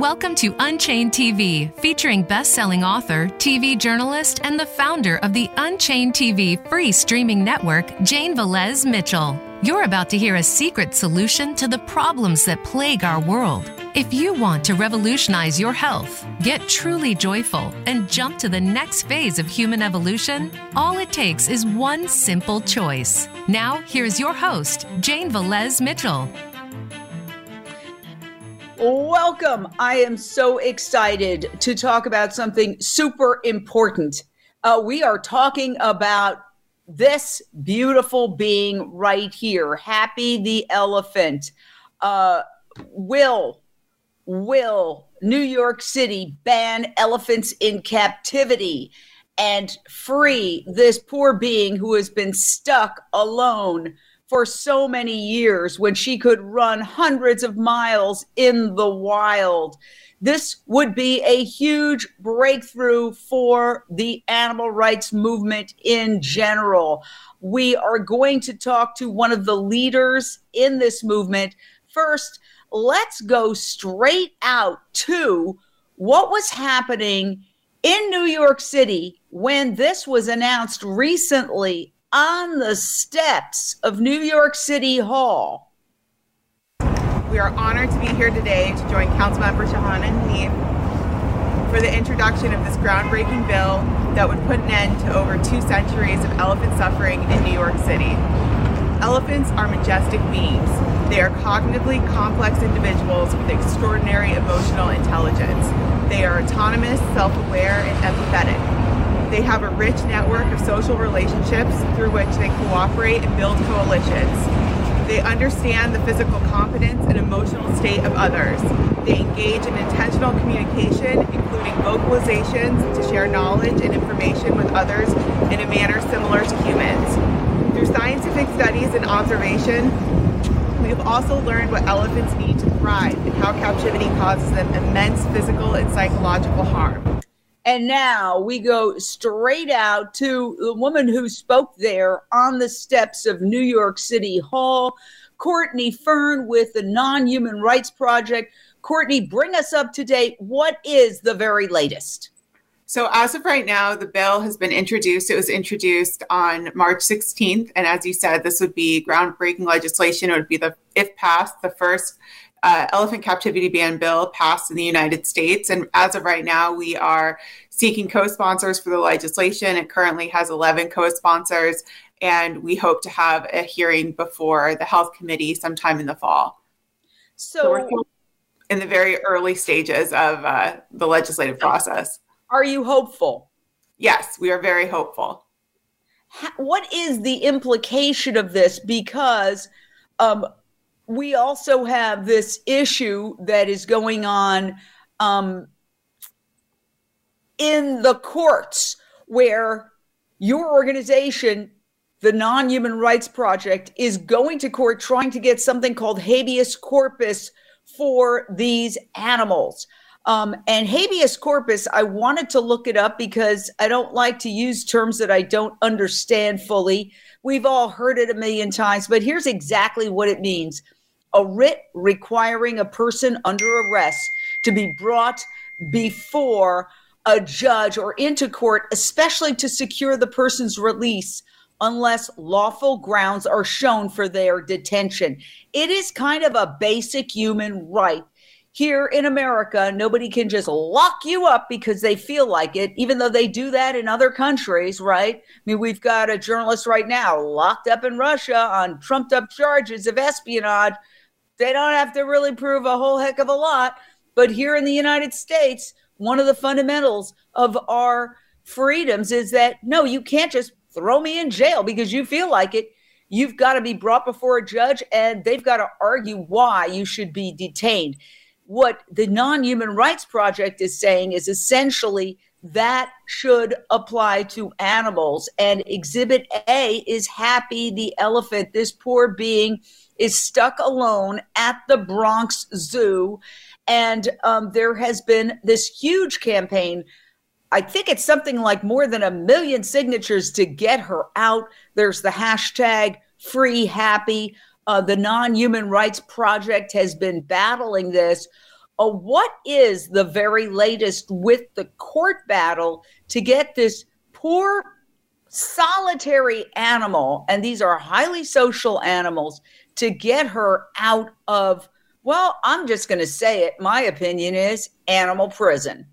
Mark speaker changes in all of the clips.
Speaker 1: Welcome to Unchained TV, featuring best selling author, TV journalist, and the founder of the Unchained TV free streaming network, Jane Velez Mitchell. You're about to hear a secret solution to the problems that plague our world. If you want to revolutionize your health, get truly joyful, and jump to the next phase of human evolution, all it takes is one simple choice. Now, here's your host, Jane Velez Mitchell.
Speaker 2: Welcome. I am so excited to talk about something super important. Uh, we are talking about this beautiful being right here, Happy the Elephant. Uh, will, will New York City ban elephants in captivity and free this poor being who has been stuck alone? for so many years when she could run hundreds of miles in the wild. This would be a huge breakthrough for the animal rights movement in general. We are going to talk to one of the leaders in this movement. First, let's go straight out to what was happening in New York City when this was announced recently on the steps of New York City Hall.
Speaker 3: We are honored to be here today to join Councilmember and me for the introduction of this groundbreaking bill that would put an end to over two centuries of elephant suffering in New York City. Elephants are majestic beings. They are cognitively complex individuals with extraordinary emotional intelligence. They are autonomous, self aware, and empathetic. They have a rich network of social relationships through which they cooperate and build coalitions. They understand the physical competence and emotional state of others. They engage in intentional communication, including vocalizations to share knowledge and information with others in a manner similar to humans. Through scientific studies and observation, we have also learned what elephants need to thrive and how captivity causes them immense physical and psychological harm.
Speaker 2: And now we go straight out to the woman who spoke there on the steps of New York City Hall, Courtney Fern with the Non Human Rights Project. Courtney, bring us up to date. What is the very latest?
Speaker 3: So, as of right now, the bill has been introduced. It was introduced on March 16th. And as you said, this would be groundbreaking legislation. It would be the, if passed, the first uh, elephant captivity ban bill passed in the United States. And as of right now, we are seeking co sponsors for the legislation. It currently has 11 co sponsors, and we hope to have a hearing before the Health Committee sometime in the fall.
Speaker 2: So, so
Speaker 3: in the very early stages of uh, the legislative process.
Speaker 2: Are you hopeful?
Speaker 3: Yes, we are very hopeful.
Speaker 2: What is the implication of this? Because um, we also have this issue that is going on um, in the courts where your organization, the Non Human Rights Project, is going to court trying to get something called habeas corpus for these animals. Um, and habeas corpus, I wanted to look it up because I don't like to use terms that I don't understand fully. We've all heard it a million times, but here's exactly what it means a writ requiring a person under arrest to be brought before a judge or into court, especially to secure the person's release unless lawful grounds are shown for their detention. It is kind of a basic human right. Here in America, nobody can just lock you up because they feel like it, even though they do that in other countries, right? I mean, we've got a journalist right now locked up in Russia on trumped up charges of espionage they don't have to really prove a whole heck of a lot. But here in the United States, one of the fundamentals of our freedoms is that no, you can't just throw me in jail because you feel like it. You've got to be brought before a judge and they've got to argue why you should be detained. What the Non Human Rights Project is saying is essentially that should apply to animals. And Exhibit A is Happy the elephant, this poor being is stuck alone at the Bronx Zoo. And um, there has been this huge campaign. I think it's something like more than a million signatures to get her out. There's the hashtag free happy. Uh, the Non Human Rights Project has been battling this. Uh, what is the very latest with the court battle to get this poor solitary animal, and these are highly social animals, to get her out of, well, I'm just going to say it. My opinion is animal prison.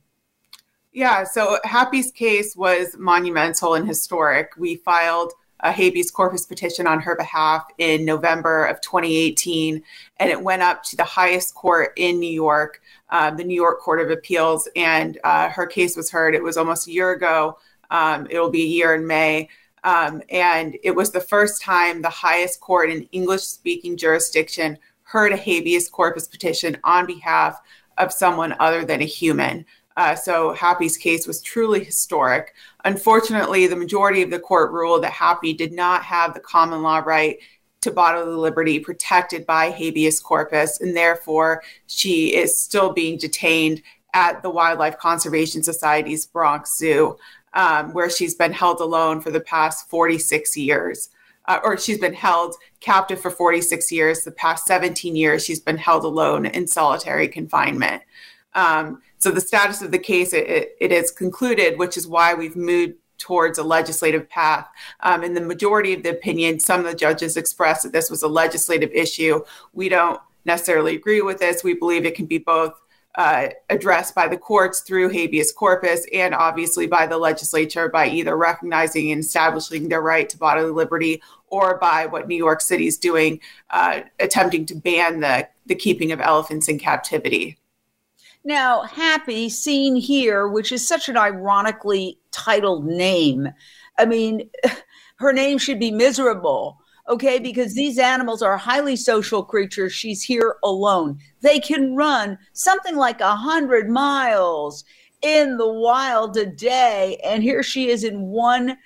Speaker 3: Yeah, so Happy's case was monumental and historic. We filed a habeas corpus petition on her behalf in November of 2018, and it went up to the highest court in New York, uh, the New York Court of Appeals, and uh, her case was heard. It was almost a year ago. Um, it will be a year in May. Um, and it was the first time the highest court in English speaking jurisdiction heard a habeas corpus petition on behalf of someone other than a human. Uh, so Happy's case was truly historic. Unfortunately, the majority of the court ruled that Happy did not have the common law right to bodily liberty protected by habeas corpus, and therefore she is still being detained at the Wildlife Conservation Society's Bronx Zoo um, where she's been held alone for the past 46 years. Uh, or she's been held captive for 46 years. The past 17 years, she's been held alone in solitary confinement. Um, so the status of the case, it, it is concluded, which is why we've moved towards a legislative path. Um, in the majority of the opinion, some of the judges expressed that this was a legislative issue. We don't necessarily agree with this. We believe it can be both uh, addressed by the courts through habeas corpus and obviously by the legislature by either recognizing and establishing their right to bodily liberty or by what New York City is doing, uh, attempting to ban the, the keeping of elephants in captivity.
Speaker 2: Now, Happy, seen here, which is such an ironically titled name, I mean, her name should be miserable okay? Mm-hmm. Because these animals are highly social creatures. She's here alone. They can run something like a 100 miles in the wild a day. And here she is in one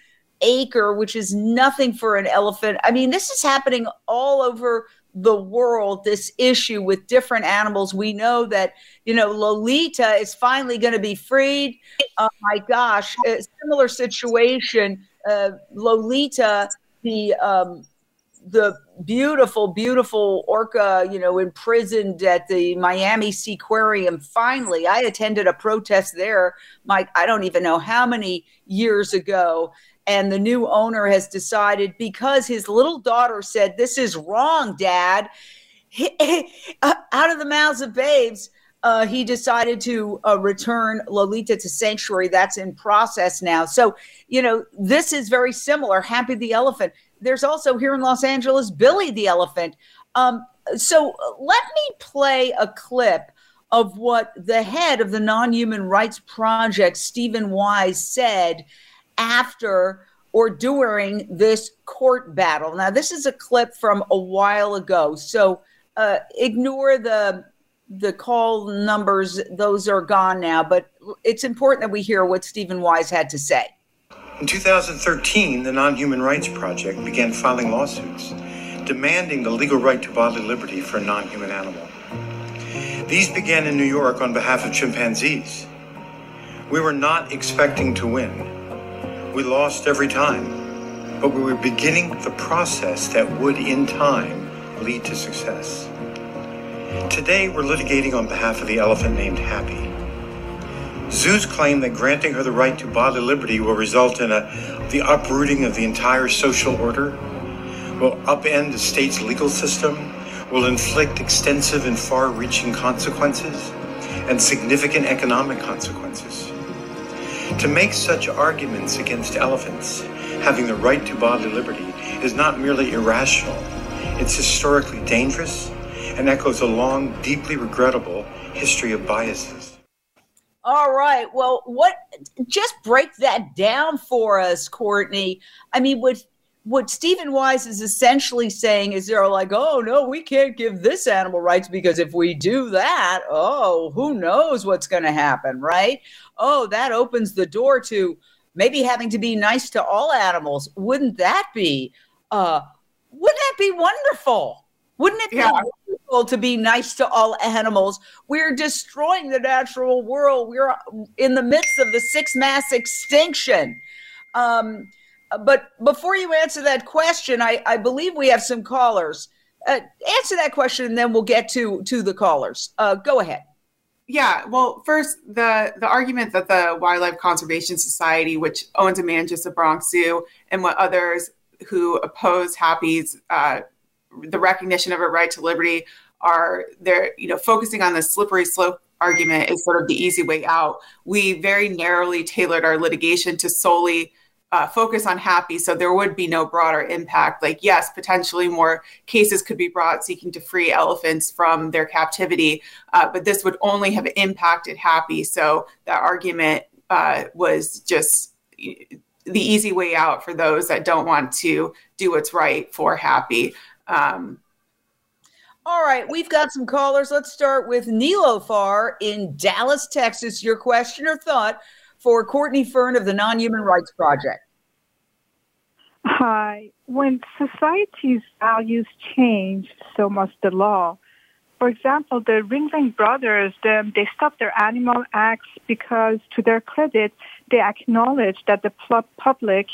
Speaker 2: acre, which is nothing for an elephant. I mean, this is happening all over the world this issue with different animals we know that you know lolita is finally going to be freed oh my gosh similar situation uh, lolita the um, the beautiful, beautiful orca, you know, imprisoned at the Miami Seaquarium. Finally, I attended a protest there, Mike, I don't even know how many years ago. And the new owner has decided because his little daughter said, This is wrong, dad, uh, out of the mouths of babes. Uh, he decided to uh, return Lolita to sanctuary. That's in process now. So, you know, this is very similar. Happy the Elephant there's also here in Los Angeles, Billy the Elephant. Um, so let me play a clip of what the head of the Non Human Rights Project, Steven Wise, said after or during this court battle. Now, this is a clip from a while ago, so uh, ignore the the call numbers; those are gone now. But it's important that we hear what Steven Wise had to say.
Speaker 4: In 2013, the Non Human Rights Project began filing lawsuits demanding the legal right to bodily liberty for a non human animal. These began in New York on behalf of chimpanzees. We were not expecting to win. We lost every time, but we were beginning the process that would, in time, lead to success. Today, we're litigating on behalf of the elephant named Happy. Zeus claim that granting her the right to bodily liberty will result in a, the uprooting of the entire social order, will upend the state's legal system, will inflict extensive and far reaching consequences, and significant economic consequences. To make such arguments against elephants having the right to bodily liberty is not merely irrational, it's historically dangerous and echoes a long, deeply regrettable history of biases.
Speaker 2: All right. Well, what just break that down for us, Courtney. I mean, what what Steven Wise is essentially saying is they're like, oh no, we can't give this animal rights because if we do that, oh, who knows what's gonna happen, right? Oh, that opens the door to maybe having to be nice to all animals. Wouldn't that be uh wouldn't that be wonderful? Wouldn't it yeah. be people to be nice to all animals. We're destroying the natural world. We're in the midst of the sixth mass extinction. Um, but before you answer that question, I, I believe we have some callers. Uh, answer that question, and then we'll get to to the callers. Uh, go ahead.
Speaker 3: Yeah. Well, first, the the argument that the Wildlife Conservation Society, which owns and manages the Bronx Zoo, and what others who oppose Happy's uh, the recognition of a right to liberty are they're you know focusing on the slippery slope argument is sort of the easy way out. We very narrowly tailored our litigation to solely uh, focus on happy, so there would be no broader impact. Like, yes, potentially more cases could be brought seeking to free elephants from their captivity, uh, but this would only have impacted happy. So that argument uh, was just the easy way out for those that don't want to do what's right for happy. Um,
Speaker 2: all right, we've got some callers. Let's start with Nilofar in Dallas, Texas. Your question or thought for Courtney Fern of the Non Human Rights Project.
Speaker 5: Hi. When society's values change, so must the law. For example, the Ringling Brothers, they, they stopped their animal acts because, to their credit, they acknowledged that the public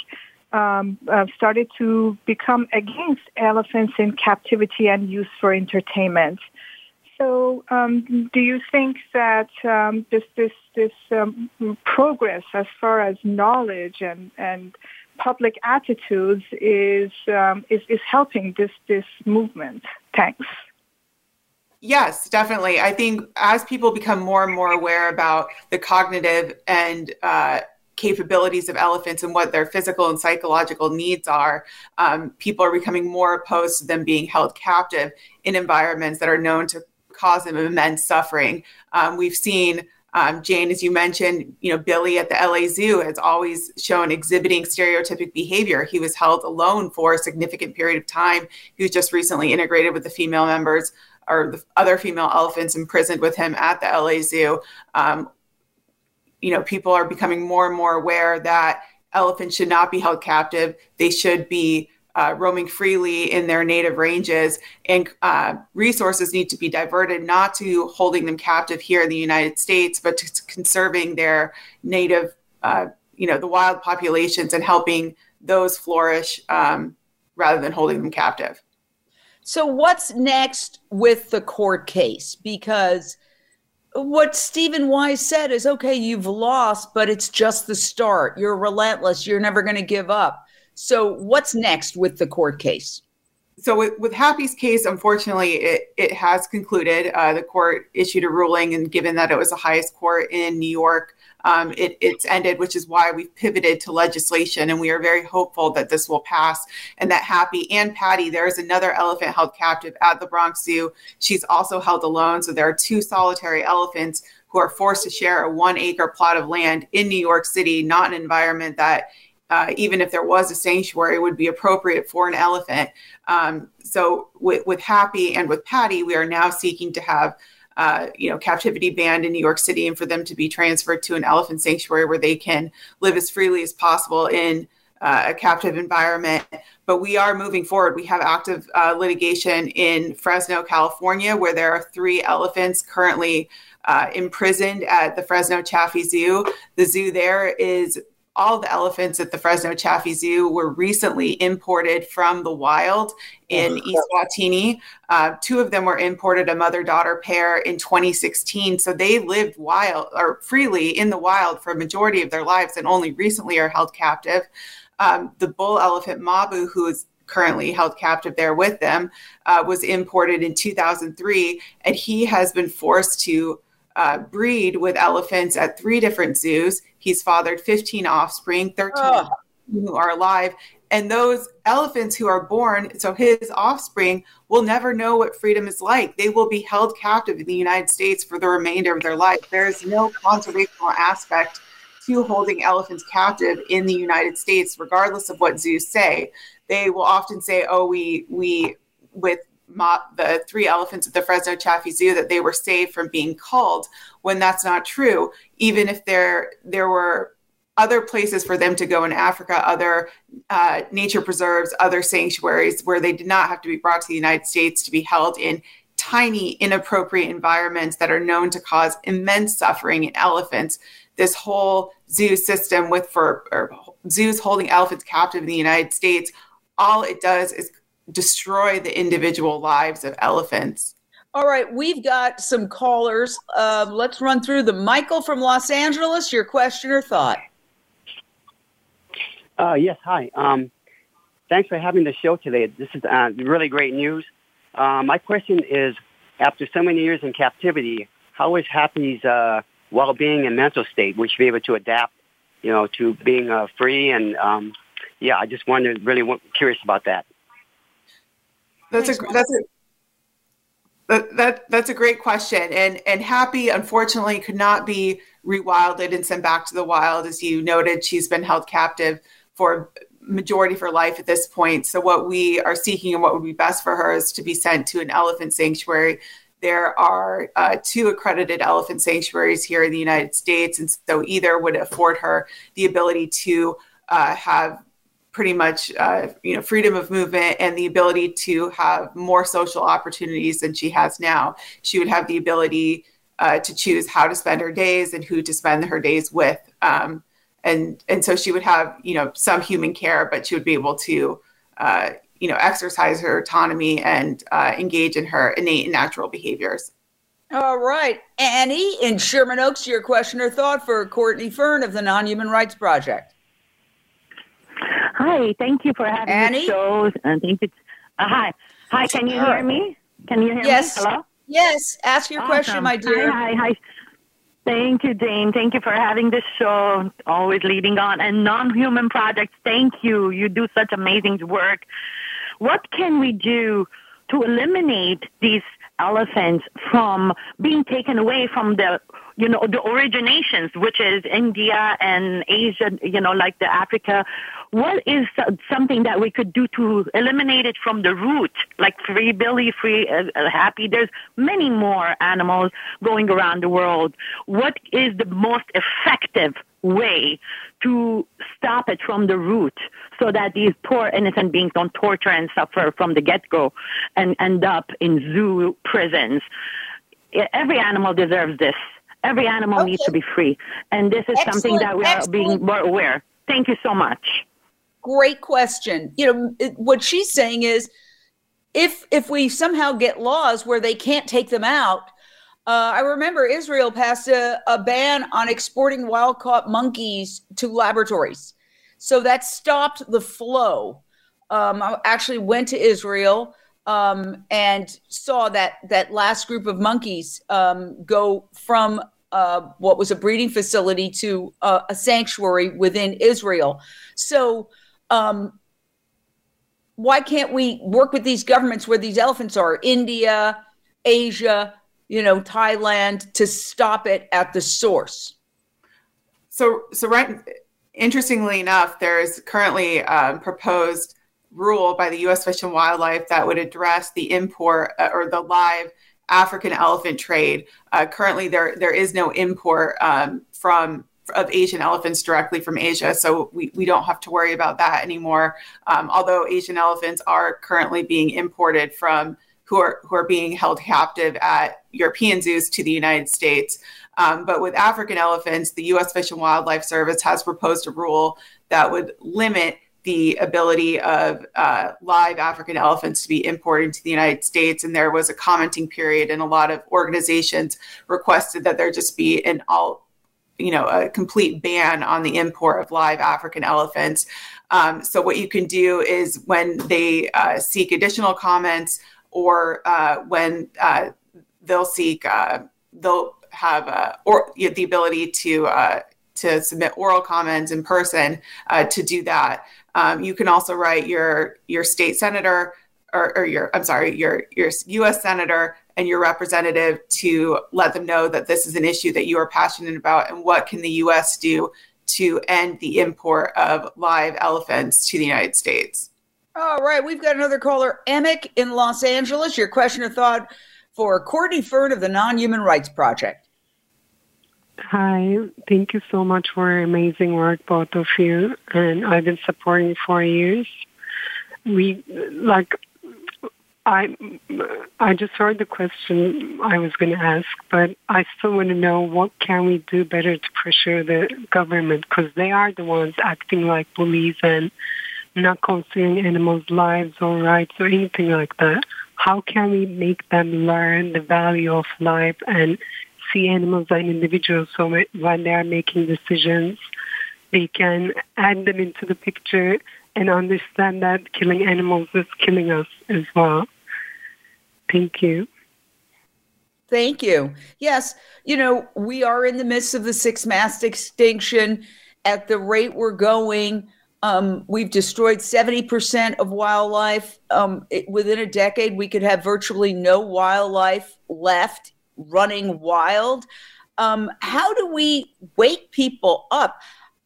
Speaker 5: um, uh, started to become against elephants in captivity and use for entertainment. So, um, do you think that um, this this this um, progress as far as knowledge and and public attitudes is um, is is helping this this movement? Thanks.
Speaker 3: Yes, definitely. I think as people become more and more aware about the cognitive and uh, capabilities of elephants and what their physical and psychological needs are, um, people are becoming more opposed to them being held captive in environments that are known to cause them immense suffering. Um, we've seen um, Jane, as you mentioned, you know Billy at the LA Zoo has always shown exhibiting stereotypic behavior. He was held alone for a significant period of time. He was just recently integrated with the female members or the other female elephants imprisoned with him at the LA Zoo. Um, you know people are becoming more and more aware that elephants should not be held captive they should be uh, roaming freely in their native ranges and uh, resources need to be diverted not to holding them captive here in the united states but to conserving their native uh, you know the wild populations and helping those flourish um, rather than holding them captive
Speaker 2: so what's next with the court case because what Steven Wise said is okay, you've lost, but it's just the start. You're relentless. You're never going to give up. So, what's next with the court case?
Speaker 3: So, with, with Happy's case, unfortunately, it, it has concluded. Uh, the court issued a ruling, and given that it was the highest court in New York, um, it, it's ended, which is why we've pivoted to legislation. And we are very hopeful that this will pass and that Happy and Patty, there is another elephant held captive at the Bronx Zoo. She's also held alone. So there are two solitary elephants who are forced to share a one acre plot of land in New York City, not an environment that uh, even if there was a sanctuary, would be appropriate for an elephant. Um, so, with, with Happy and with Patty, we are now seeking to have uh, you know, captivity banned in New York City and for them to be transferred to an elephant sanctuary where they can live as freely as possible in uh, a captive environment. But we are moving forward. We have active uh, litigation in Fresno, California, where there are three elephants currently uh, imprisoned at the Fresno Chaffee Zoo. The zoo there is all the elephants at the Fresno Chaffee Zoo were recently imported from the wild in uh-huh. East Watini. Uh, two of them were imported, a mother daughter pair, in 2016. So they lived wild or freely in the wild for a majority of their lives and only recently are held captive. Um, the bull elephant Mabu, who is currently held captive there with them, uh, was imported in 2003, and he has been forced to uh, breed with elephants at three different zoos. He's fathered 15 offspring, 13 oh. who are alive. And those elephants who are born, so his offspring, will never know what freedom is like. They will be held captive in the United States for the remainder of their life. There is no conservational aspect to holding elephants captive in the United States, regardless of what zoos say. They will often say, "Oh, we we with the three elephants at the Fresno Chaffee Zoo that they were saved from being culled when that's not true. Even if there there were other places for them to go in Africa, other uh, nature preserves, other sanctuaries where they did not have to be brought to the United States to be held in tiny, inappropriate environments that are known to cause immense suffering in elephants. This whole zoo system with for zoos holding elephants captive in the United States all it does is destroy the individual lives of elephants.
Speaker 2: All right, we've got some callers. Uh, let's run through them. Michael from Los Angeles, your question or thought?
Speaker 6: Uh, yes, hi. Um, thanks for having the show today. This is uh, really great news. Uh, my question is, after so many years in captivity, how is Happy's uh, well-being and mental state? Would she be able to adapt, you know, to being uh, free? And um, yeah, I just wondered, really curious about that.
Speaker 3: That's a that's a that, that that's a great question and and happy unfortunately could not be rewilded and sent back to the wild as you noted she's been held captive for majority of her life at this point so what we are seeking and what would be best for her is to be sent to an elephant sanctuary there are uh, two accredited elephant sanctuaries here in the united states and so either would afford her the ability to uh, have pretty much uh, you know freedom of movement and the ability to have more social opportunities than she has now she would have the ability uh, to choose how to spend her days and who to spend her days with um, and and so she would have you know some human care but she would be able to uh, you know exercise her autonomy and uh, engage in her innate and natural behaviors
Speaker 2: all right annie in sherman oaks your question or thought for courtney fern of the non-human rights project
Speaker 7: Hi, thank you for having Annie? the show. And thank you. Uh, hi, hi. Can you uh, hear me? Can you hear
Speaker 2: yes. me? Hello. Yes. Ask your awesome. question, my dear. Hi, hi, hi. Thank you,
Speaker 7: Jane. Thank you for having this show. Always leading on and non-human projects. Thank you. You do such amazing work. What can we do to eliminate these elephants from being taken away from the you know the originations which is india and asia you know like the africa what is something that we could do to eliminate it from the root like free billy free uh, uh happy there's many more animals going around the world what is the most effective way to stop it from the root so that these poor innocent beings don't torture and suffer from the get-go and end up in zoo prisons. Every animal deserves this. Every animal okay. needs to be free. And this is Excellent. something that we are being more aware. Thank you so much.
Speaker 2: Great question. You know, it, what she's saying is if if we somehow get laws where they can't take them out, uh, I remember Israel passed a, a ban on exporting wild caught monkeys to laboratories. So that stopped the flow. Um, I actually went to Israel um, and saw that, that last group of monkeys um, go from uh, what was a breeding facility to uh, a sanctuary within Israel. So, um, why can't we work with these governments where these elephants are? India, Asia, you know, Thailand to stop it at the source?
Speaker 3: So, so right, interestingly enough, there is currently a um, proposed rule by the U.S. Fish and Wildlife that would address the import uh, or the live African elephant trade. Uh, currently, there there is no import um, from of Asian elephants directly from Asia, so we, we don't have to worry about that anymore. Um, although Asian elephants are currently being imported from who are who are being held captive at European zoos to the United States. Um, but with African elephants, the U.S. Fish and Wildlife Service has proposed a rule that would limit the ability of uh, live African elephants to be imported to the United States. And there was a commenting period, and a lot of organizations requested that there just be an all you know a complete ban on the import of live african elephants um, so what you can do is when they uh, seek additional comments or uh, when uh, they'll seek uh, they'll have uh, or you know, the ability to uh, to submit oral comments in person uh, to do that. Um, you can also write your your state senator or, or your I'm sorry your your U.S. senator and your representative to let them know that this is an issue that you are passionate about and what can the U.S. do to end the import of live elephants to the United States.
Speaker 2: All right, we've got another caller, Emic in Los Angeles. Your question or thought for Courtney Fern of the Non-Human Rights Project.
Speaker 8: Hi, thank you so much for amazing work, both of you. And I've been supporting for years. We like I I just heard the question I was going to ask, but I still want to know what can we do better to pressure the government because they are the ones acting like bullies and not considering animals' lives or rights or anything like that how can we make them learn the value of life and see animals and individuals so when they are making decisions, they can add them into the picture and understand that killing animals is killing us as well. Thank you.
Speaker 2: Thank you. Yes, you know, we are in the midst of the sixth mass extinction. At the rate we're going, um, we've destroyed 70% of wildlife. Um, it, within a decade, we could have virtually no wildlife left running wild. Um, how do we wake people up?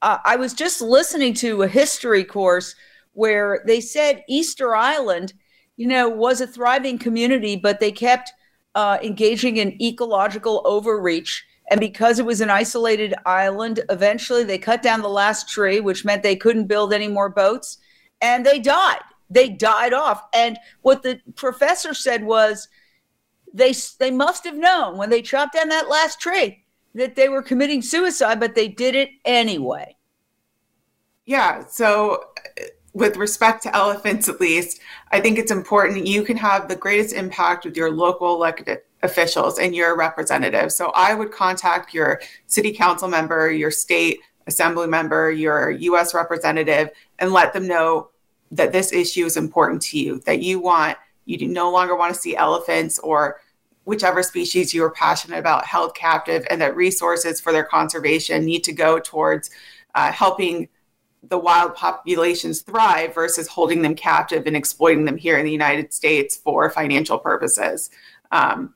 Speaker 2: Uh, I was just listening to a history course where they said Easter Island, you know, was a thriving community, but they kept uh, engaging in ecological overreach and because it was an isolated island, eventually they cut down the last tree, which meant they couldn't build any more boats. And they died. They died off. And what the professor said was they, they must have known when they chopped down that last tree that they were committing suicide, but they did it anyway.
Speaker 3: Yeah. So, uh, with respect to elephants, at least, I think it's important you can have the greatest impact with your local elected officials and your representatives. So I would contact your city council member, your state assembly member, your US representative, and let them know that this issue is important to you, that you want, you no longer want to see elephants or whichever species you are passionate about held captive, and that resources for their conservation need to go towards uh, helping the wild populations thrive versus holding them captive and exploiting them here in the United States for financial purposes. Um,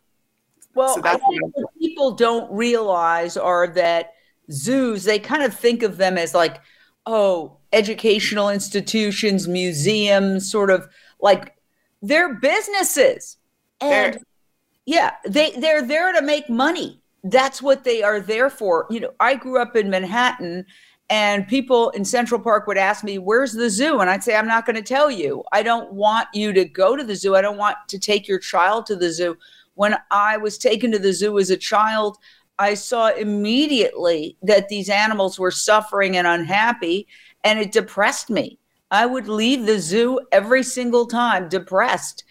Speaker 2: well, so I think what people don't realize are that zoos, they kind of think of them as like, oh, educational institutions, museums, sort of like they're businesses. And they're- yeah, they, they're there to make money. That's what they are there for. You know, I grew up in Manhattan and people in Central Park would ask me, Where's the zoo? And I'd say, I'm not going to tell you. I don't want you to go to the zoo. I don't want to take your child to the zoo. When I was taken to the zoo as a child, I saw immediately that these animals were suffering and unhappy, and it depressed me. I would leave the zoo every single time depressed.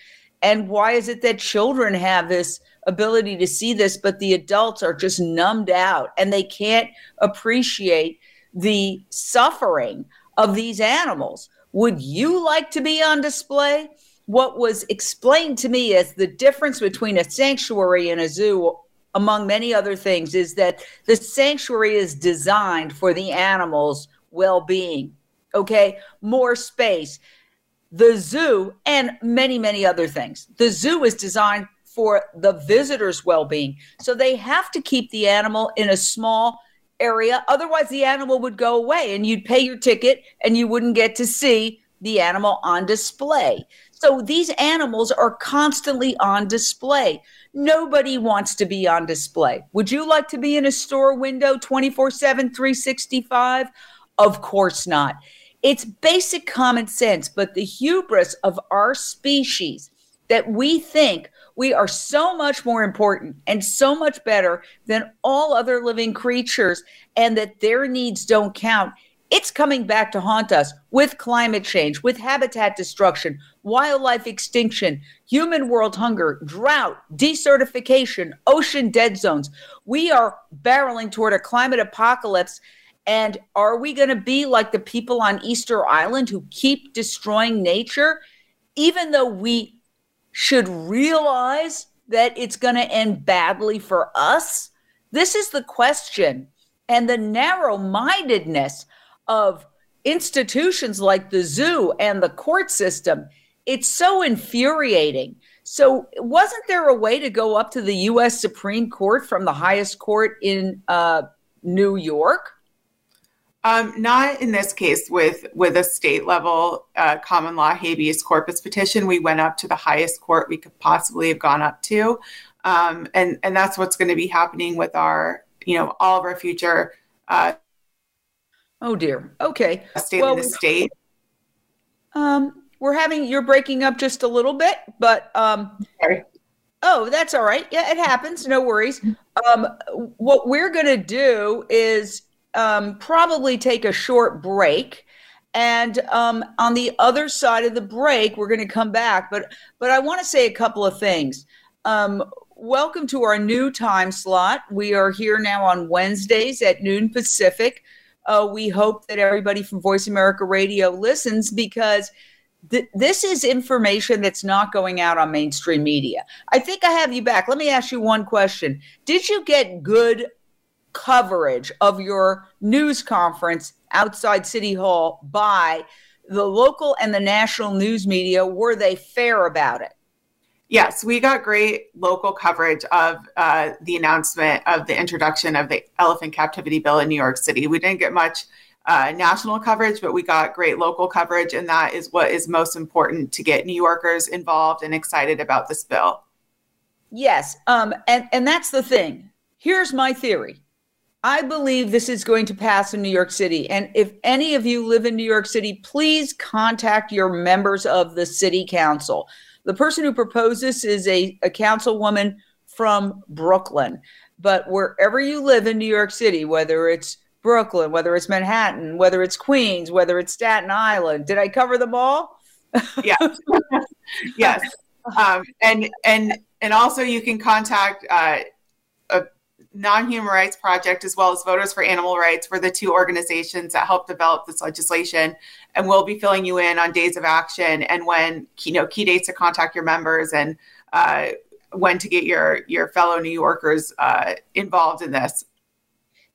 Speaker 2: And why is it that children have this ability to see this, but the adults are just numbed out and they can't appreciate the suffering of these animals? Would you like to be on display? what was explained to me as the difference between a sanctuary and a zoo among many other things is that the sanctuary is designed for the animals well-being okay more space the zoo and many many other things the zoo is designed for the visitor's well-being so they have to keep the animal in a small area otherwise the animal would go away and you'd pay your ticket and you wouldn't get to see the animal on display so these animals are constantly on display. Nobody wants to be on display. Would you like to be in a store window 24 7, 365? Of course not. It's basic common sense, but the hubris of our species that we think we are so much more important and so much better than all other living creatures, and that their needs don't count it's coming back to haunt us with climate change, with habitat destruction, wildlife extinction, human world hunger, drought, desertification, ocean dead zones. We are barreling toward a climate apocalypse. And are we going to be like the people on Easter Island who keep destroying nature, even though we should realize that it's going to end badly for us? This is the question. And the narrow mindedness of institutions like the zoo and the court system. It's so infuriating. So, wasn't there a way to go up to the U.S. Supreme Court from the highest court in uh, New York?
Speaker 3: Um, not in this case with with a state level uh, common law habeas corpus petition. We went up to the highest court we could possibly have gone up to, um, and and that's what's going to be happening with our you know all of our future uh,
Speaker 2: Oh dear. Okay.
Speaker 3: Staying well, in the state. Um,
Speaker 2: we're having you're breaking up just a little bit, but um, Sorry. oh, that's all right. Yeah, it happens. No worries. Um, what we're gonna do is um, probably take a short break. And um, on the other side of the break, we're going to come back. But but I want to say a couple of things. Um, welcome to our new time slot. We are here now on Wednesdays at noon Pacific uh, we hope that everybody from Voice America Radio listens because th- this is information that's not going out on mainstream media. I think I have you back. Let me ask you one question. Did you get good coverage of your news conference outside City Hall by the local and the national news media? Were they fair about it?
Speaker 3: Yes, we got great local coverage of uh, the announcement of the introduction of the elephant captivity bill in New York City. We didn't get much uh, national coverage, but we got great local coverage, and that is what is most important to get New Yorkers involved and excited about this bill.
Speaker 2: Yes, um, and and that's the thing. Here's my theory. I believe this is going to pass in New York City. And if any of you live in New York City, please contact your members of the city council. The person who proposed this is a, a councilwoman from Brooklyn. But wherever you live in New York City, whether it's Brooklyn, whether it's Manhattan, whether it's Queens, whether it's Staten Island, did I cover them all?
Speaker 3: yes, yes. Um, and and and also you can contact uh, Non-Human Rights Project as well as Voters for Animal Rights were the two organizations that helped develop this legislation, and we'll be filling you in on days of action and when you know key dates to contact your members and uh, when to get your your fellow New Yorkers uh, involved in this.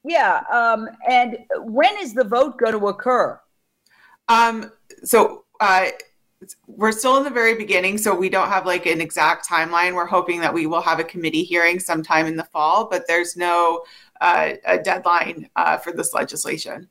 Speaker 2: Yeah, um, and when is the vote going to occur? Um,
Speaker 3: so. Uh, we're still in the very beginning, so we don't have like an exact timeline. We're hoping that we will have a committee hearing sometime in the fall, but there's no uh, a deadline uh, for this legislation.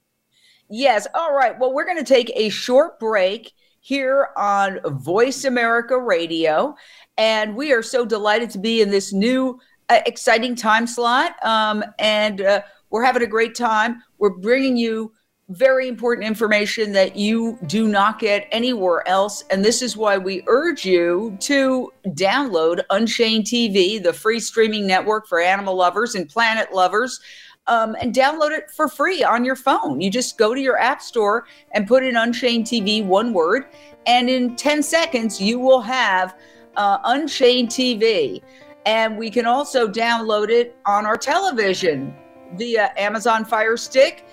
Speaker 2: Yes. All right. Well, we're going to take a short break here on Voice America Radio, and we are so delighted to be in this new uh, exciting time slot. Um, and uh, we're having a great time. We're bringing you very important information that you do not get anywhere else. And this is why we urge you to download Unchained TV, the free streaming network for animal lovers and planet lovers. Um, and download it for free on your phone. You just go to your app store and put in Unchained TV, one word, and in 10 seconds, you will have uh, Unchained TV. And we can also download it on our television via Amazon Fire Stick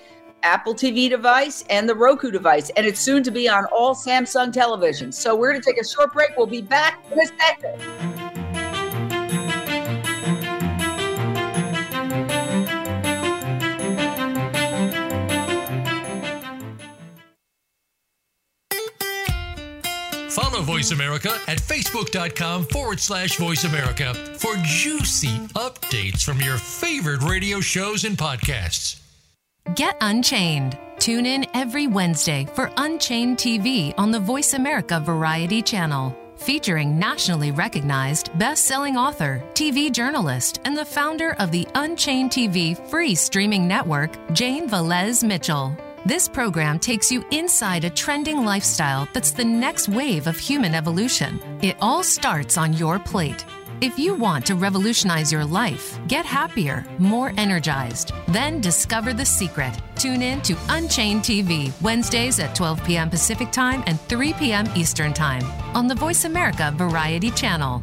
Speaker 2: Apple TV device and the Roku device, and it's soon to be on all Samsung televisions. So we're going to take a short break. We'll be back in a second.
Speaker 1: Follow Voice America at facebook.com forward slash voice America for juicy updates from your favorite radio shows and podcasts. Get Unchained. Tune in every Wednesday for Unchained TV on the Voice America Variety channel, featuring nationally recognized best selling author, TV journalist, and the founder of the Unchained TV free streaming network, Jane Velez Mitchell. This program takes you inside a trending lifestyle that's the next wave of human evolution. It all starts on your plate. If you want to revolutionize your life, get happier, more energized, then discover the secret. Tune in to Unchained TV, Wednesdays at 12 p.m. Pacific Time and 3 p.m. Eastern Time on the Voice America Variety Channel.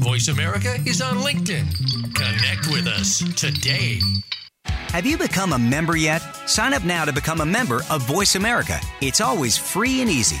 Speaker 1: Voice America is on LinkedIn. Connect with us today. Have you become a member yet? Sign up now to become a member of Voice America. It's always free and easy.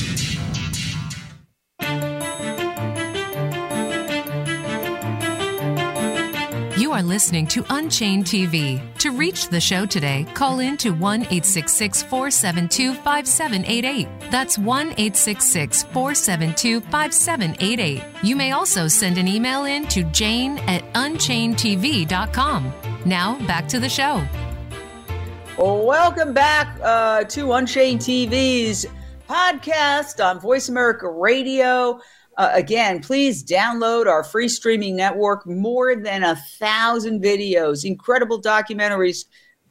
Speaker 9: are listening to Unchained TV. To reach the show today, call in to 1 866 472 5788. That's 1 866 472 5788. You may also send an email in to jane at unchainedtv.com. Now, back to the show.
Speaker 2: Welcome back uh, to Unchained TV's podcast on Voice America Radio. Uh, again, please download our free streaming network. More than a thousand videos, incredible documentaries,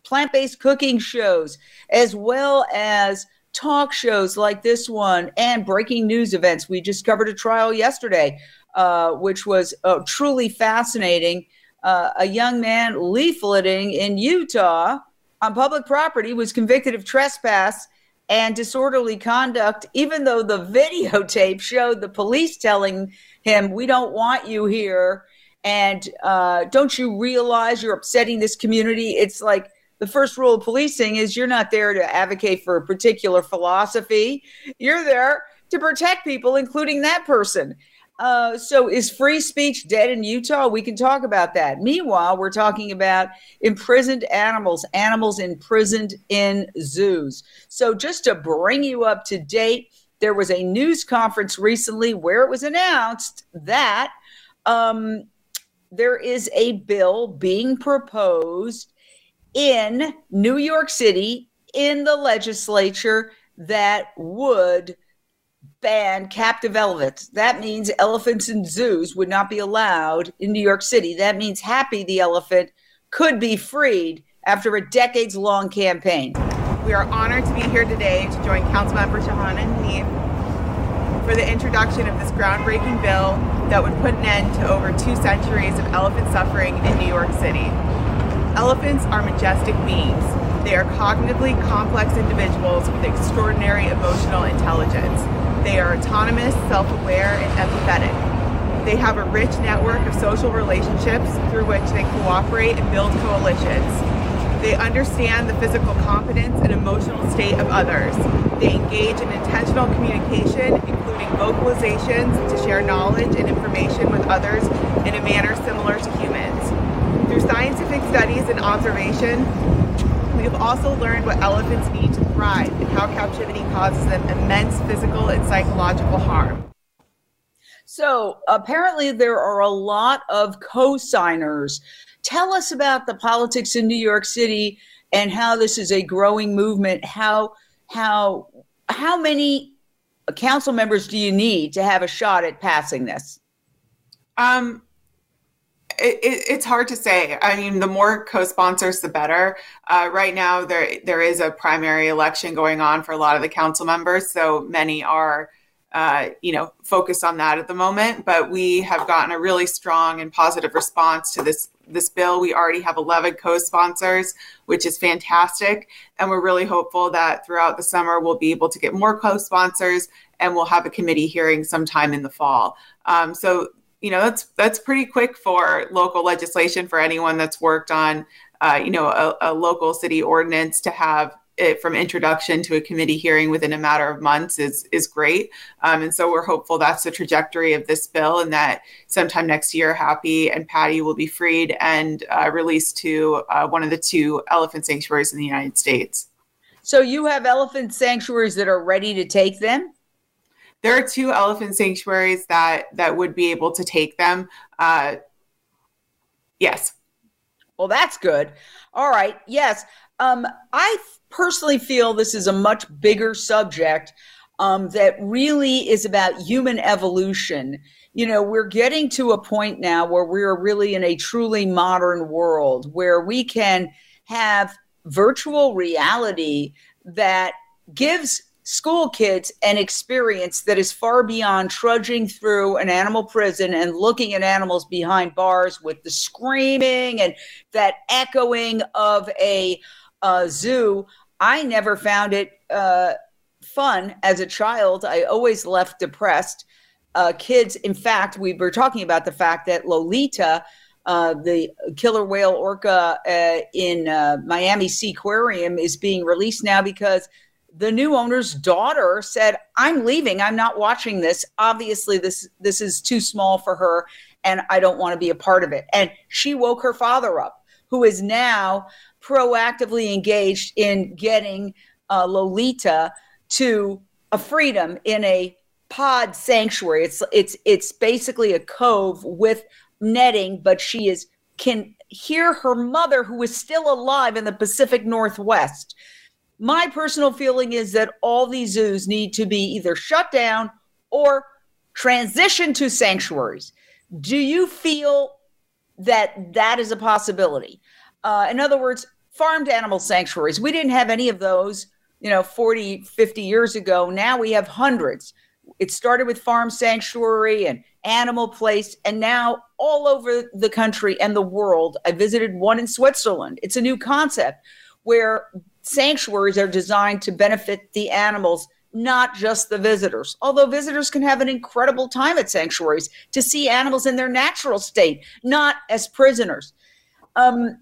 Speaker 2: plant based cooking shows, as well as talk shows like this one and breaking news events. We just covered a trial yesterday, uh, which was uh, truly fascinating. Uh, a young man leafleting in Utah on public property was convicted of trespass and disorderly conduct, even though the videotape showed the police telling him, We don't want you here. And uh, don't you realize you're upsetting this community? It's like the first rule of policing is you're not there to advocate for a particular philosophy, you're there to protect people, including that person. Uh, so is free speech dead in Utah? We can talk about that. Meanwhile, we're talking about imprisoned animals, animals imprisoned in zoos. So just to bring you up to date, there was a news conference recently where it was announced that um, there is a bill being proposed in New York City in the legislature that would ban captive elephants. That means elephants in zoos would not be allowed in New York City. That means Happy the elephant could be freed after a decades long campaign.
Speaker 10: We are honored to be here today to join Councilmember and me for the introduction of this groundbreaking bill that would put an end to over two centuries of elephant suffering in New York City. Elephants are majestic beings. They are cognitively complex individuals with extraordinary emotional intelligence. They are autonomous, self-aware, and empathetic. They have a rich network of social relationships through which they cooperate and build coalitions. They understand the physical confidence, and emotional state of others. They engage in intentional communication, including vocalizations to share knowledge and information with others in a manner similar to humans. Through scientific studies and observation, we have also learned what elephants need to thrive and how captivity causes them immense physical and psychological harm.
Speaker 2: So apparently, there are a lot of co signers. Tell us about the politics in New York City and how this is a growing movement. How, how, how many council members do you need to have a shot at passing this?
Speaker 3: Um, it, it's hard to say. I mean, the more co-sponsors, the better. Uh, right now, there there is a primary election going on for a lot of the council members, so many are, uh, you know, focused on that at the moment. But we have gotten a really strong and positive response to this this bill. We already have 11 co-sponsors, which is fantastic, and we're really hopeful that throughout the summer we'll be able to get more co-sponsors, and we'll have a committee hearing sometime in the fall. Um, so you know that's that's pretty quick for local legislation for anyone that's worked on uh, you know a, a, local city ordinance to have it from introduction to a committee hearing within a matter of months is is great um, and so we're hopeful that's the trajectory of this bill and that sometime next year happy and patty will be freed and uh, released to uh, one of the two elephant sanctuaries in the united states
Speaker 2: so you have elephant sanctuaries that are ready to take them
Speaker 3: there are two elephant sanctuaries that that would be able to take them. Uh, yes.
Speaker 2: Well, that's good. All right. Yes. Um, I personally feel this is a much bigger subject um, that really is about human evolution. You know, we're getting to a point now where we're really in a truly modern world where we can have virtual reality that gives school kids an experience that is far beyond trudging through an animal prison and looking at animals behind bars with the screaming and that echoing of a uh, zoo. I never found it uh, fun as a child. I always left depressed. Uh, kids, in fact, we were talking about the fact that Lolita. Uh, the killer whale orca uh, in uh, Miami Sea Aquarium is being released now because the new owner's daughter said, "I'm leaving. I'm not watching this. Obviously, this this is too small for her, and I don't want to be a part of it." And she woke her father up, who is now proactively engaged in getting uh, Lolita to a freedom in a pod sanctuary. It's it's it's basically a cove with netting, but she is can hear her mother, who is still alive in the Pacific Northwest my personal feeling is that all these zoos need to be either shut down or transitioned to sanctuaries. Do you feel that that is a possibility? Uh, in other words, farmed animal sanctuaries. We didn't have any of those, you know, 40, 50 years ago. Now we have hundreds. It started with farm sanctuary and animal place, and now all over the country and the world. I visited one in Switzerland. It's a new concept where sanctuaries are designed to benefit the animals, not just the visitors. Although visitors can have an incredible time at sanctuaries to see animals in their natural state, not as prisoners. Um,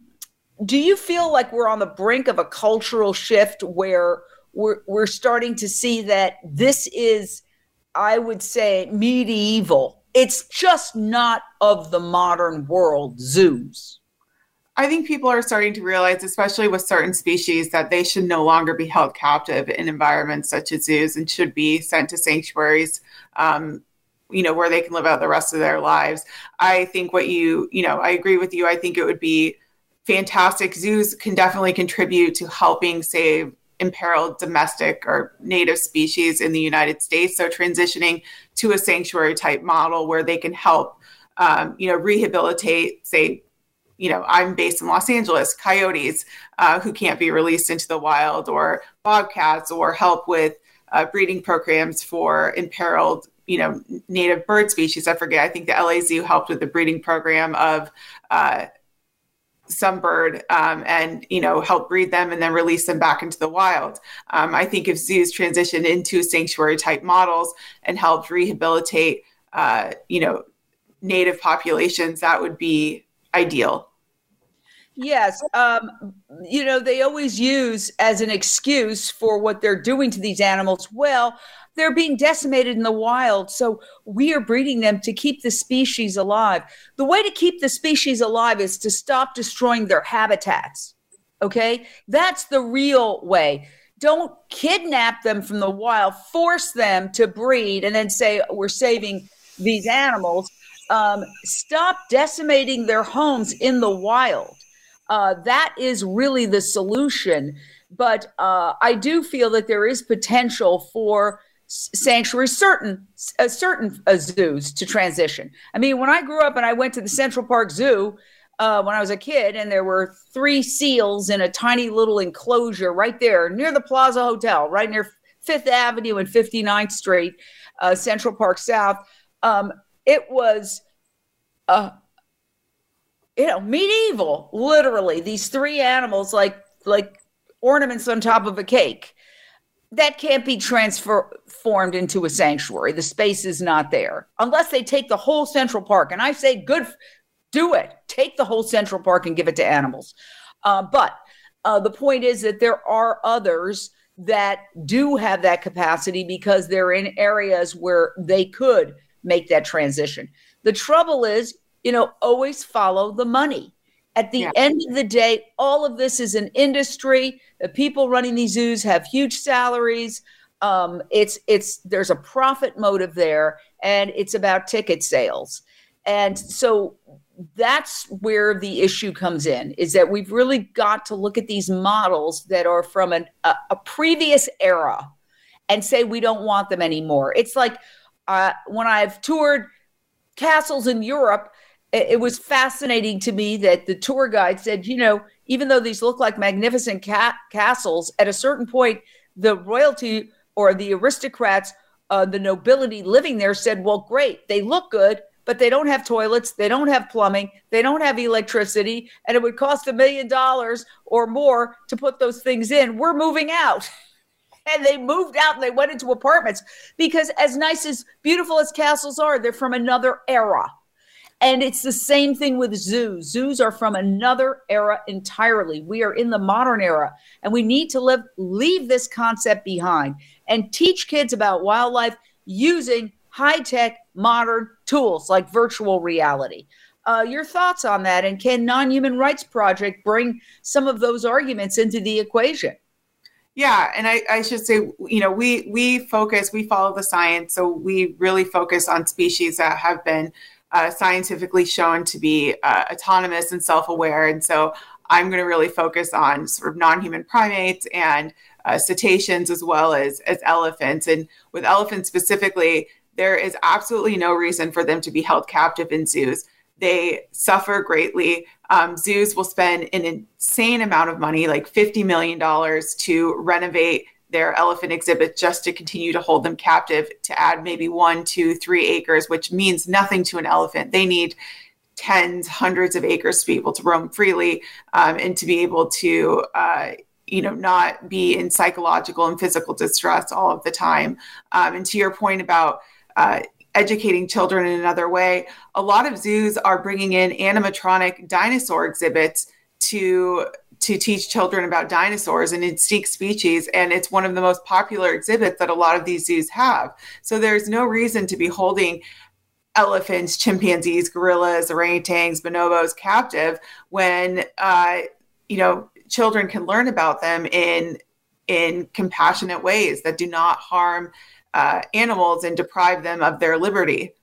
Speaker 2: do you feel like we're on the brink of a cultural shift where we're, we're starting to see that this is, I would say, medieval? It's just not of the modern world zoos.
Speaker 3: I think people are starting to realize, especially with certain species, that they should no longer be held captive in environments such as zoos and should be sent to sanctuaries, um, you know, where they can live out the rest of their lives. I think what you, you know, I agree with you. I think it would be fantastic. Zoos can definitely contribute to helping save imperiled domestic or native species in the United States. So transitioning to a sanctuary type model where they can help, um, you know, rehabilitate, say, you know, I'm based in Los Angeles, coyotes uh, who can't be released into the wild, or bobcats, or help with uh, breeding programs for imperiled you know native bird species. I forget. I think the LA Zoo helped with the breeding program of uh, some bird, um, and you know help breed them and then release them back into the wild. Um, I think if zoos transition into sanctuary type models and helped rehabilitate, uh, you know, native populations, that would be ideal.
Speaker 2: Yes. Um, you know, they always use as an excuse for what they're doing to these animals. Well, they're being decimated in the wild. So we are breeding them to keep the species alive. The way to keep the species alive is to stop destroying their habitats. Okay. That's the real way. Don't kidnap them from the wild, force them to breed, and then say, we're saving these animals. Um, stop decimating their homes in the wild uh, that is really the solution. But uh, I do feel that there is potential for sanctuary uh, certain uh, certain zoos to transition. I mean, when I grew up and I went to the Central Park Zoo uh, when I was a kid, and there were three seals in a tiny little enclosure right there near the Plaza Hotel, right near Fifth Avenue and 59th Street, uh, Central Park South. Um, it was a you know, medieval, literally, these three animals like like ornaments on top of a cake. That can't be transformed into a sanctuary. The space is not there unless they take the whole Central Park. And I say, good, do it. Take the whole Central Park and give it to animals. Uh, but uh, the point is that there are others that do have that capacity because they're in areas where they could make that transition. The trouble is, you know, always follow the money. At the yeah. end of the day, all of this is an industry. The people running these zoos have huge salaries. Um, it's it's there's a profit motive there, and it's about ticket sales. And so that's where the issue comes in is that we've really got to look at these models that are from an, a, a previous era and say we don't want them anymore. It's like uh, when I've toured castles in Europe, it, it was fascinating to me that the tour guide said, you know, even though these look like magnificent ca- castles, at a certain point, the royalty or the aristocrats, uh, the nobility living there said, well, great, they look good, but they don't have toilets, they don't have plumbing, they don't have electricity, and it would cost a million dollars or more to put those things in. We're moving out. and they moved out and they went into apartments because, as nice as beautiful as castles are, they're from another era. And it's the same thing with zoos. Zoos are from another era entirely. We are in the modern era, and we need to live, leave this concept behind and teach kids about wildlife using high tech, modern tools like virtual reality. Uh, your thoughts on that, and can Non Human Rights Project bring some of those arguments into the equation?
Speaker 3: Yeah, and I, I, should say, you know, we we focus, we follow the science, so we really focus on species that have been uh, scientifically shown to be uh, autonomous and self-aware. And so I'm going to really focus on sort of non-human primates and uh, cetaceans as well as as elephants. And with elephants specifically, there is absolutely no reason for them to be held captive in zoos. They suffer greatly. Um, zoos will spend an insane amount of money, like $50 million, to renovate their elephant exhibit just to continue to hold them captive to add maybe one, two, three acres, which means nothing to an elephant. They need tens, hundreds of acres to be able to roam freely um, and to be able to. Uh, you know, not be in psychological and physical distress all of the time. Um, and to your point about uh, educating children in another way, a lot of zoos are bringing in animatronic dinosaur exhibits to to teach children about dinosaurs and extinct species. And it's one of the most popular exhibits that a lot of these zoos have. So there's no reason to be holding elephants, chimpanzees, gorillas, orangutans, bonobos captive when, uh, you know, children can learn about them in in compassionate ways that do not harm uh, animals and deprive them of their liberty.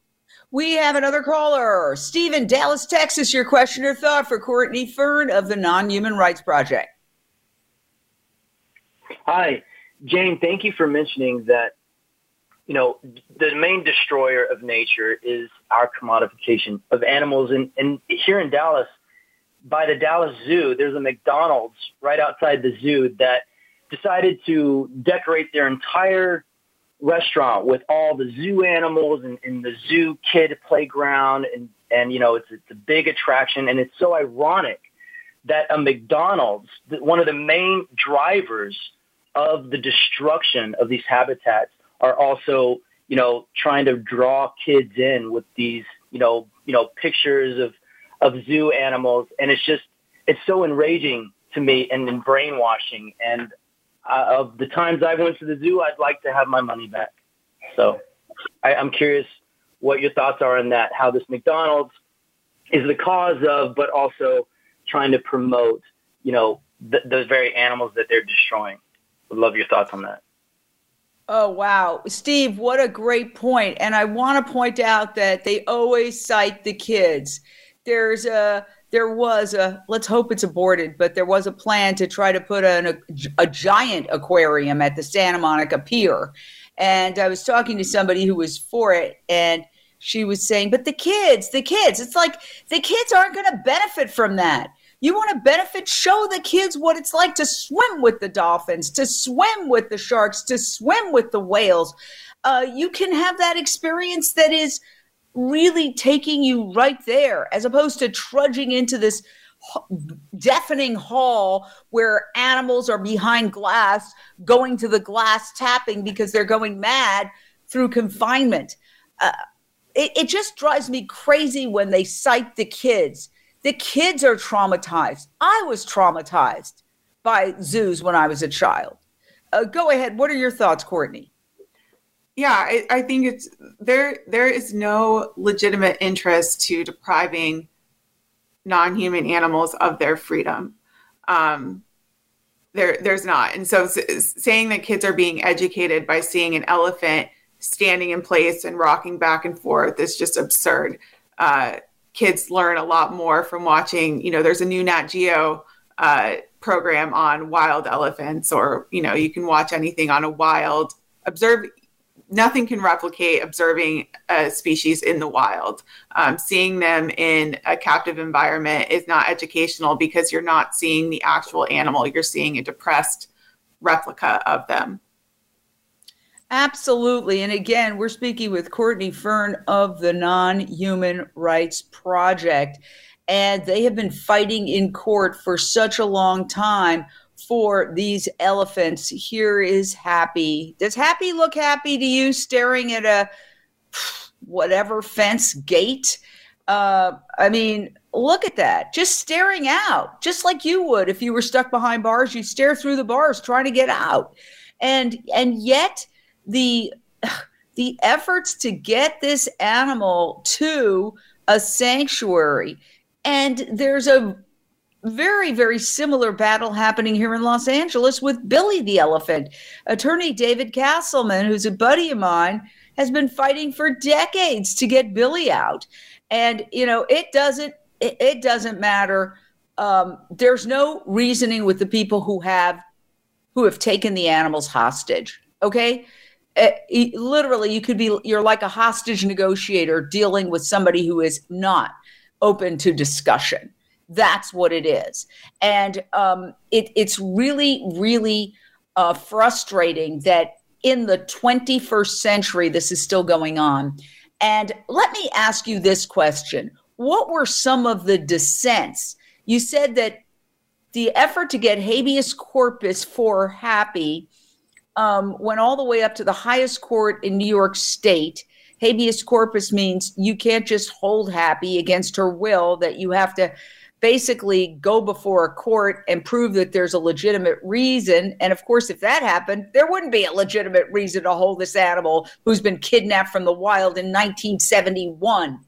Speaker 2: We have another caller. Stephen, Dallas, Texas, your question or thought for Courtney Fern of the Non Human Rights Project.
Speaker 11: Hi, Jane. Thank you for mentioning that. You know, the main destroyer of nature is our commodification of animals. And, and here in Dallas, by the Dallas Zoo, there's a McDonald's right outside the zoo that decided to decorate their entire restaurant with all the zoo animals and, and the zoo kid playground and and you know it's it's a big attraction and it's so ironic that a McDonald's one of the main drivers of the destruction of these habitats are also you know trying to draw kids in with these you know you know pictures of of zoo animals and it's just it's so enraging to me and, and brainwashing and uh, of the times I went to the zoo, I'd like to have my money back. So I, I'm curious what your thoughts are on that, how this McDonald's is the cause of, but also trying to promote, you know, th- those very animals that they're destroying. Would love your thoughts on that.
Speaker 2: Oh, wow. Steve, what a great point. And I want to point out that they always cite the kids. There's a, there was a let's hope it's aborted, but there was a plan to try to put an, a, a giant aquarium at the Santa Monica Pier. And I was talking to somebody who was for it, and she was saying, But the kids, the kids, it's like the kids aren't going to benefit from that. You want to benefit? Show the kids what it's like to swim with the dolphins, to swim with the sharks, to swim with the whales. Uh, you can have that experience that is really taking you right there as opposed to trudging into this deafening hall where animals are behind glass going to the glass tapping because they're going mad through confinement. Uh, it, it just drives me crazy when they cite the kids. The kids are traumatized. I was traumatized by zoos when I was a child. Uh, go ahead. What are your thoughts, Courtney?
Speaker 3: Yeah, I, I think it's there. There is no legitimate interest to depriving non-human animals of their freedom. Um, there, there's not, and so saying that kids are being educated by seeing an elephant standing in place and rocking back and forth is just absurd. Uh, kids learn a lot more from watching. You know, there's a new Nat Geo uh, program on wild elephants, or you know, you can watch anything on a wild observe nothing can replicate observing a species in the wild. Um, seeing them in a captive environment is not educational because you're not seeing the actual animal, you're seeing a depressed replica of them.
Speaker 2: Absolutely. And again, we're speaking with Courtney Fern of the Non Human Rights Project. And they have been fighting in court for such a long time for these elephants. Here is Happy. Does Happy look happy to you staring at a whatever fence gate? Uh, I mean, look at that. Just staring out, just like you would if you were stuck behind bars. You'd stare through the bars trying to get out. And and yet the the efforts to get this animal to a sanctuary and there's a very, very similar battle happening here in Los Angeles with Billy the Elephant. Attorney David Casselman, who's a buddy of mine, has been fighting for decades to get Billy out. And you know, it doesn't it, it doesn't matter. Um, there's no reasoning with the people who have who have taken the animals hostage. Okay. It, eh, literally, you could be, you're like a hostage negotiator dealing with somebody who is not open to discussion. That's what it is. And um, it, it's really, really uh, frustrating that in the 21st century, this is still going on. And let me ask you this question What were some of the dissents? You said that the effort to get habeas corpus for Happy um, went all the way up to the highest court in New York State. Habeas corpus means you can't just hold Happy against her will, that you have to basically go before a court and prove that there's a legitimate reason. And of course, if that happened, there wouldn't be a legitimate reason to hold this animal who's been kidnapped from the wild in 1971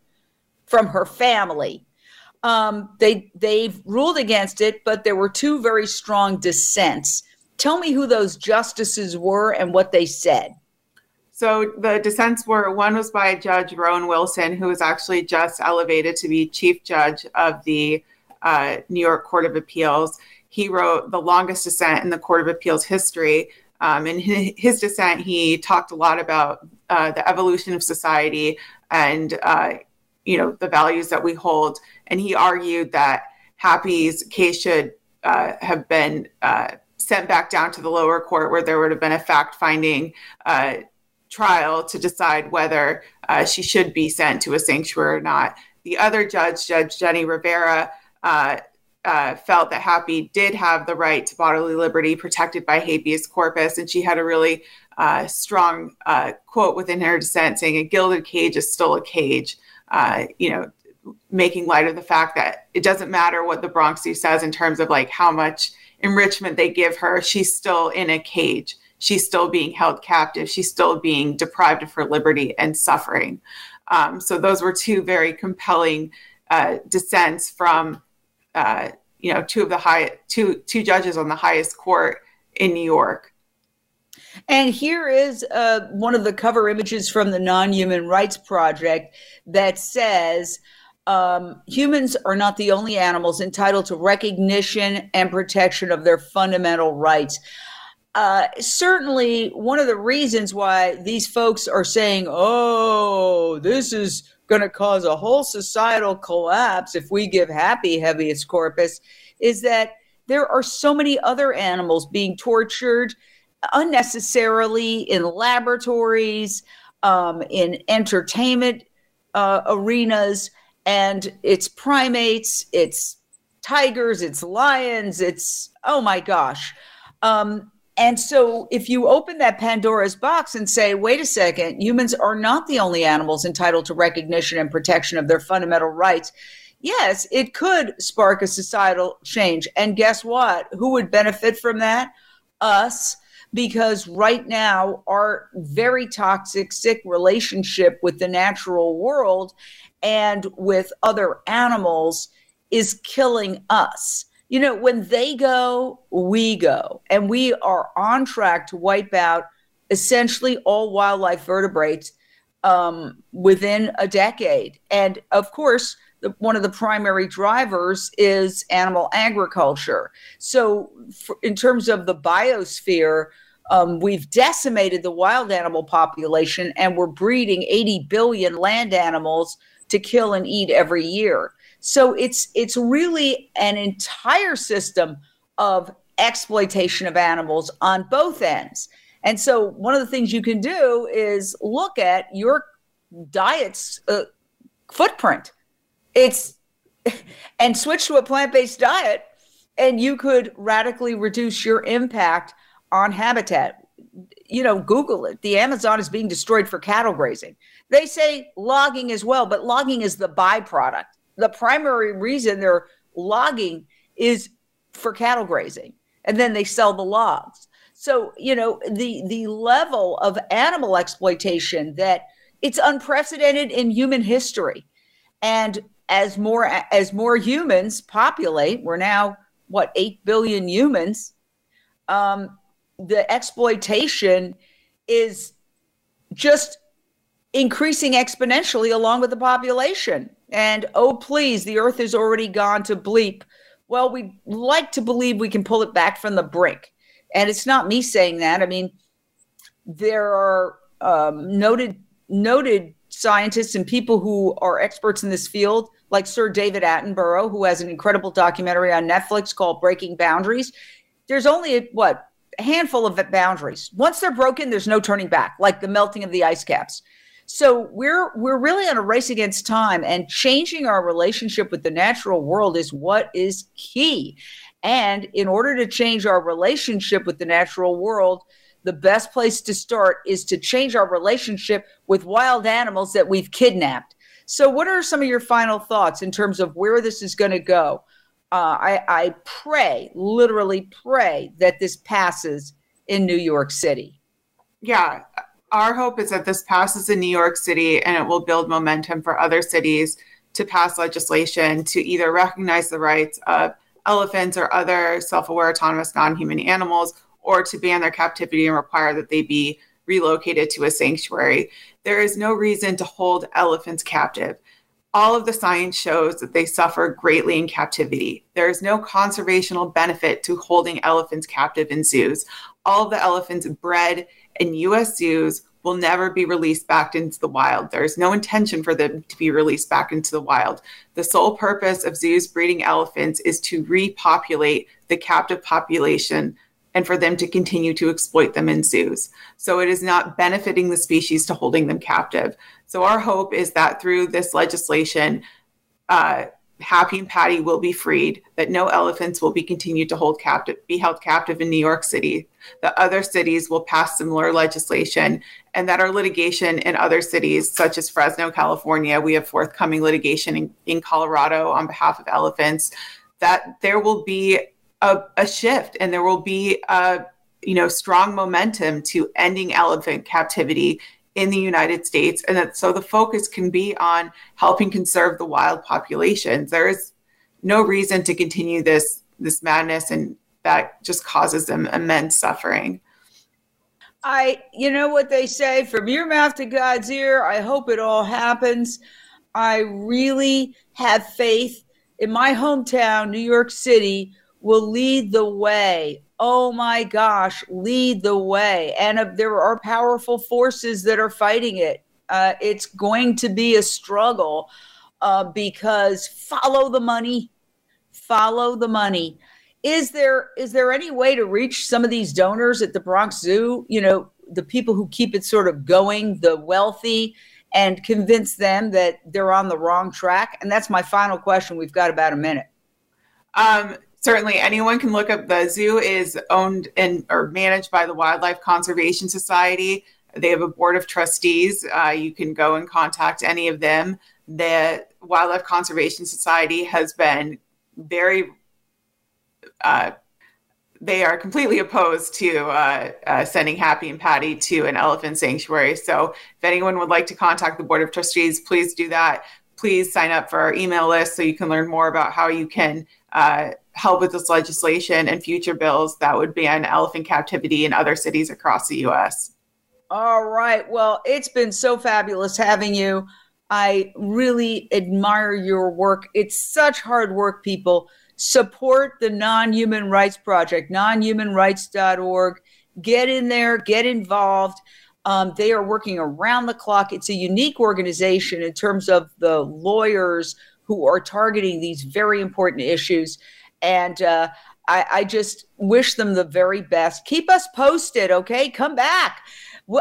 Speaker 2: from her family. Um, they they've ruled against it, but there were two very strong dissents. Tell me who those justices were and what they said.
Speaker 3: So the dissents were one was by Judge Rowan Wilson, who was actually just elevated to be chief judge of the uh, New York Court of Appeals. He wrote the longest dissent in the Court of Appeals history. Um, in his, his, dissent, he talked a lot about uh, the evolution of society and uh, you know the values that we hold. And he argued that Happy's case should uh, have been uh, sent back down to the lower court, where there would have been a fact-finding uh, trial to decide whether she should be sent to a sanctuary or not the other judge, Judge Jenny Rivera, uh, uh, felt that Happy did have the right to bodily liberty protected by habeas corpus. And she had a really uh, strong uh, quote within her dissent saying, A gilded cage is still a cage. Uh, you know, making light of the fact that it doesn't matter what the Bronx Zoo says in terms of like how much enrichment they give her, she's still in a cage. She's still being held captive. She's still being deprived of her liberty and suffering. Um, so those were two very compelling uh, dissents from uh, you know two of the high two two judges on the highest court in New York.
Speaker 2: And here is uh, one of the cover images from the Non Human Rights Project that says um, humans are not the only animals entitled to recognition and protection of their fundamental rights. Uh, certainly, one of the reasons why these folks are saying, oh, this is going to cause a whole societal collapse if we give happy habeas corpus is that there are so many other animals being tortured unnecessarily in laboratories, um, in entertainment uh, arenas, and it's primates, it's tigers, it's lions, it's oh my gosh. Um, and so, if you open that Pandora's box and say, wait a second, humans are not the only animals entitled to recognition and protection of their fundamental rights, yes, it could spark a societal change. And guess what? Who would benefit from that? Us. Because right now, our very toxic, sick relationship with the natural world and with other animals is killing us you know, when they go, we go. And we are on track to wipe out essentially all wildlife vertebrates um, within a decade. And of course, the, one of the primary drivers is animal agriculture. So, for, in terms of the biosphere, um, we've decimated the wild animal population and we're breeding 80 billion land animals to kill and eat every year. So it's it's really an entire system of exploitation of animals on both ends. And so one of the things you can do is look at your diet's uh, footprint. It's and switch to a plant-based diet and you could radically reduce your impact on habitat. You know, Google it. The Amazon is being destroyed for cattle grazing. They say logging as well, but logging is the byproduct the primary reason they're logging is for cattle grazing, and then they sell the logs. So you know the the level of animal exploitation that it's unprecedented in human history, and as more as more humans populate, we're now what eight billion humans. Um, the exploitation is just increasing exponentially along with the population. And oh, please, the earth is already gone to bleep. Well, we like to believe we can pull it back from the brink. And it's not me saying that. I mean, there are um, noted noted scientists and people who are experts in this field, like Sir David Attenborough, who has an incredible documentary on Netflix called Breaking Boundaries. There's only a, what a handful of boundaries. Once they're broken, there's no turning back, like the melting of the ice caps. So we're we're really on a race against time and changing our relationship with the natural world is what is key. And in order to change our relationship with the natural world, the best place to start is to change our relationship with wild animals that we've kidnapped. So, what are some of your final thoughts in terms of where this is going to go? Uh, I, I pray, literally pray, that this passes in New York City.
Speaker 3: Yeah, our hope is that this passes in New York City and it will build momentum for other cities to pass legislation to either recognize the rights of elephants or other self aware autonomous non human animals or to ban their captivity and require that they be relocated to a sanctuary. There is no reason to hold elephants captive. All of the science shows that they suffer greatly in captivity. There is no conservational benefit to holding elephants captive in zoos. All of the elephants bred and U.S. zoos will never be released back into the wild. There's no intention for them to be released back into the wild. The sole purpose of zoos breeding elephants is to repopulate the captive population and for them to continue to exploit them in zoos. So it is not benefiting the species to holding them captive. So our hope is that through this legislation, uh, Happy and Patty will be freed, that no elephants will be continued to hold captive, be held captive in New York City, that other cities will pass similar legislation, and that our litigation in other cities, such as Fresno, California, we have forthcoming litigation in, in Colorado on behalf of elephants, that there will be a, a shift and there will be a you know strong momentum to ending elephant captivity in the United States, and that so the focus can be on helping conserve the wild populations. There is no reason to continue this this madness, and that just causes them immense suffering.
Speaker 2: I, you know what they say, from your mouth to God's ear. I hope it all happens. I really have faith in my hometown, New York City, will lead the way oh my gosh, lead the way. And uh, there are powerful forces that are fighting it. Uh, it's going to be a struggle uh, because follow the money, follow the money. Is there is there any way to reach some of these donors at the Bronx Zoo? You know, the people who keep it sort of going, the wealthy, and convince them that they're on the wrong track? And that's my final question. We've got about a minute.
Speaker 3: Um, Certainly, anyone can look up the zoo is owned and or managed by the Wildlife Conservation Society. They have a board of trustees. Uh, you can go and contact any of them. The Wildlife Conservation Society has been very. Uh, they are completely opposed to uh, uh, sending Happy and Patty to an elephant sanctuary. So, if anyone would like to contact the Board of Trustees, please do that. Please sign up for our email list so you can learn more about how you can uh, help with this legislation and future bills that would ban elephant captivity in other cities across the U.S.
Speaker 2: All right. Well, it's been so fabulous having you. I really admire your work. It's such hard work, people. Support the Non Human Rights Project, nonhumanrights.org. Get in there, get involved. Um, they are working around the clock. It's a unique organization in terms of the lawyers who are targeting these very important issues. And uh, I, I, just wish them the very best. Keep us posted, okay? Come back.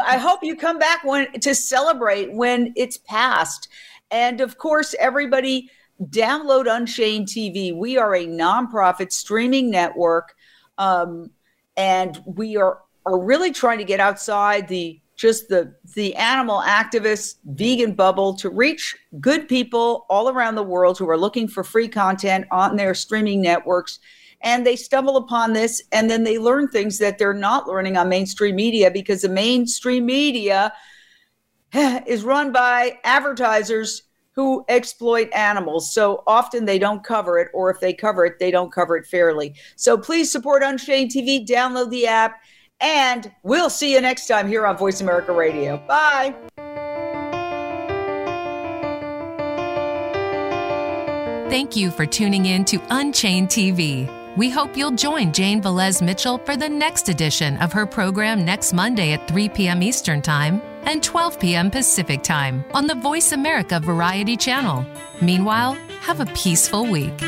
Speaker 2: I hope you come back when to celebrate when it's passed. And of course, everybody download Unchained TV. We are a nonprofit streaming network, um, and we are are really trying to get outside the just the the animal activist vegan bubble to reach good people all around the world who are looking for free content on their streaming networks and they stumble upon this and then they learn things that they're not learning on mainstream media because the mainstream media is run by advertisers who exploit animals. So often they don't cover it, or if they cover it, they don't cover it fairly. So please support Unchained TV, download the app, and we'll see you next time here on Voice America Radio. Bye.
Speaker 9: Thank you for tuning in to Unchained TV. We hope you'll join Jane Velez Mitchell for the next edition of her program next Monday at 3 p.m. Eastern Time and 12 p.m. Pacific Time on the Voice America Variety Channel. Meanwhile, have a peaceful week.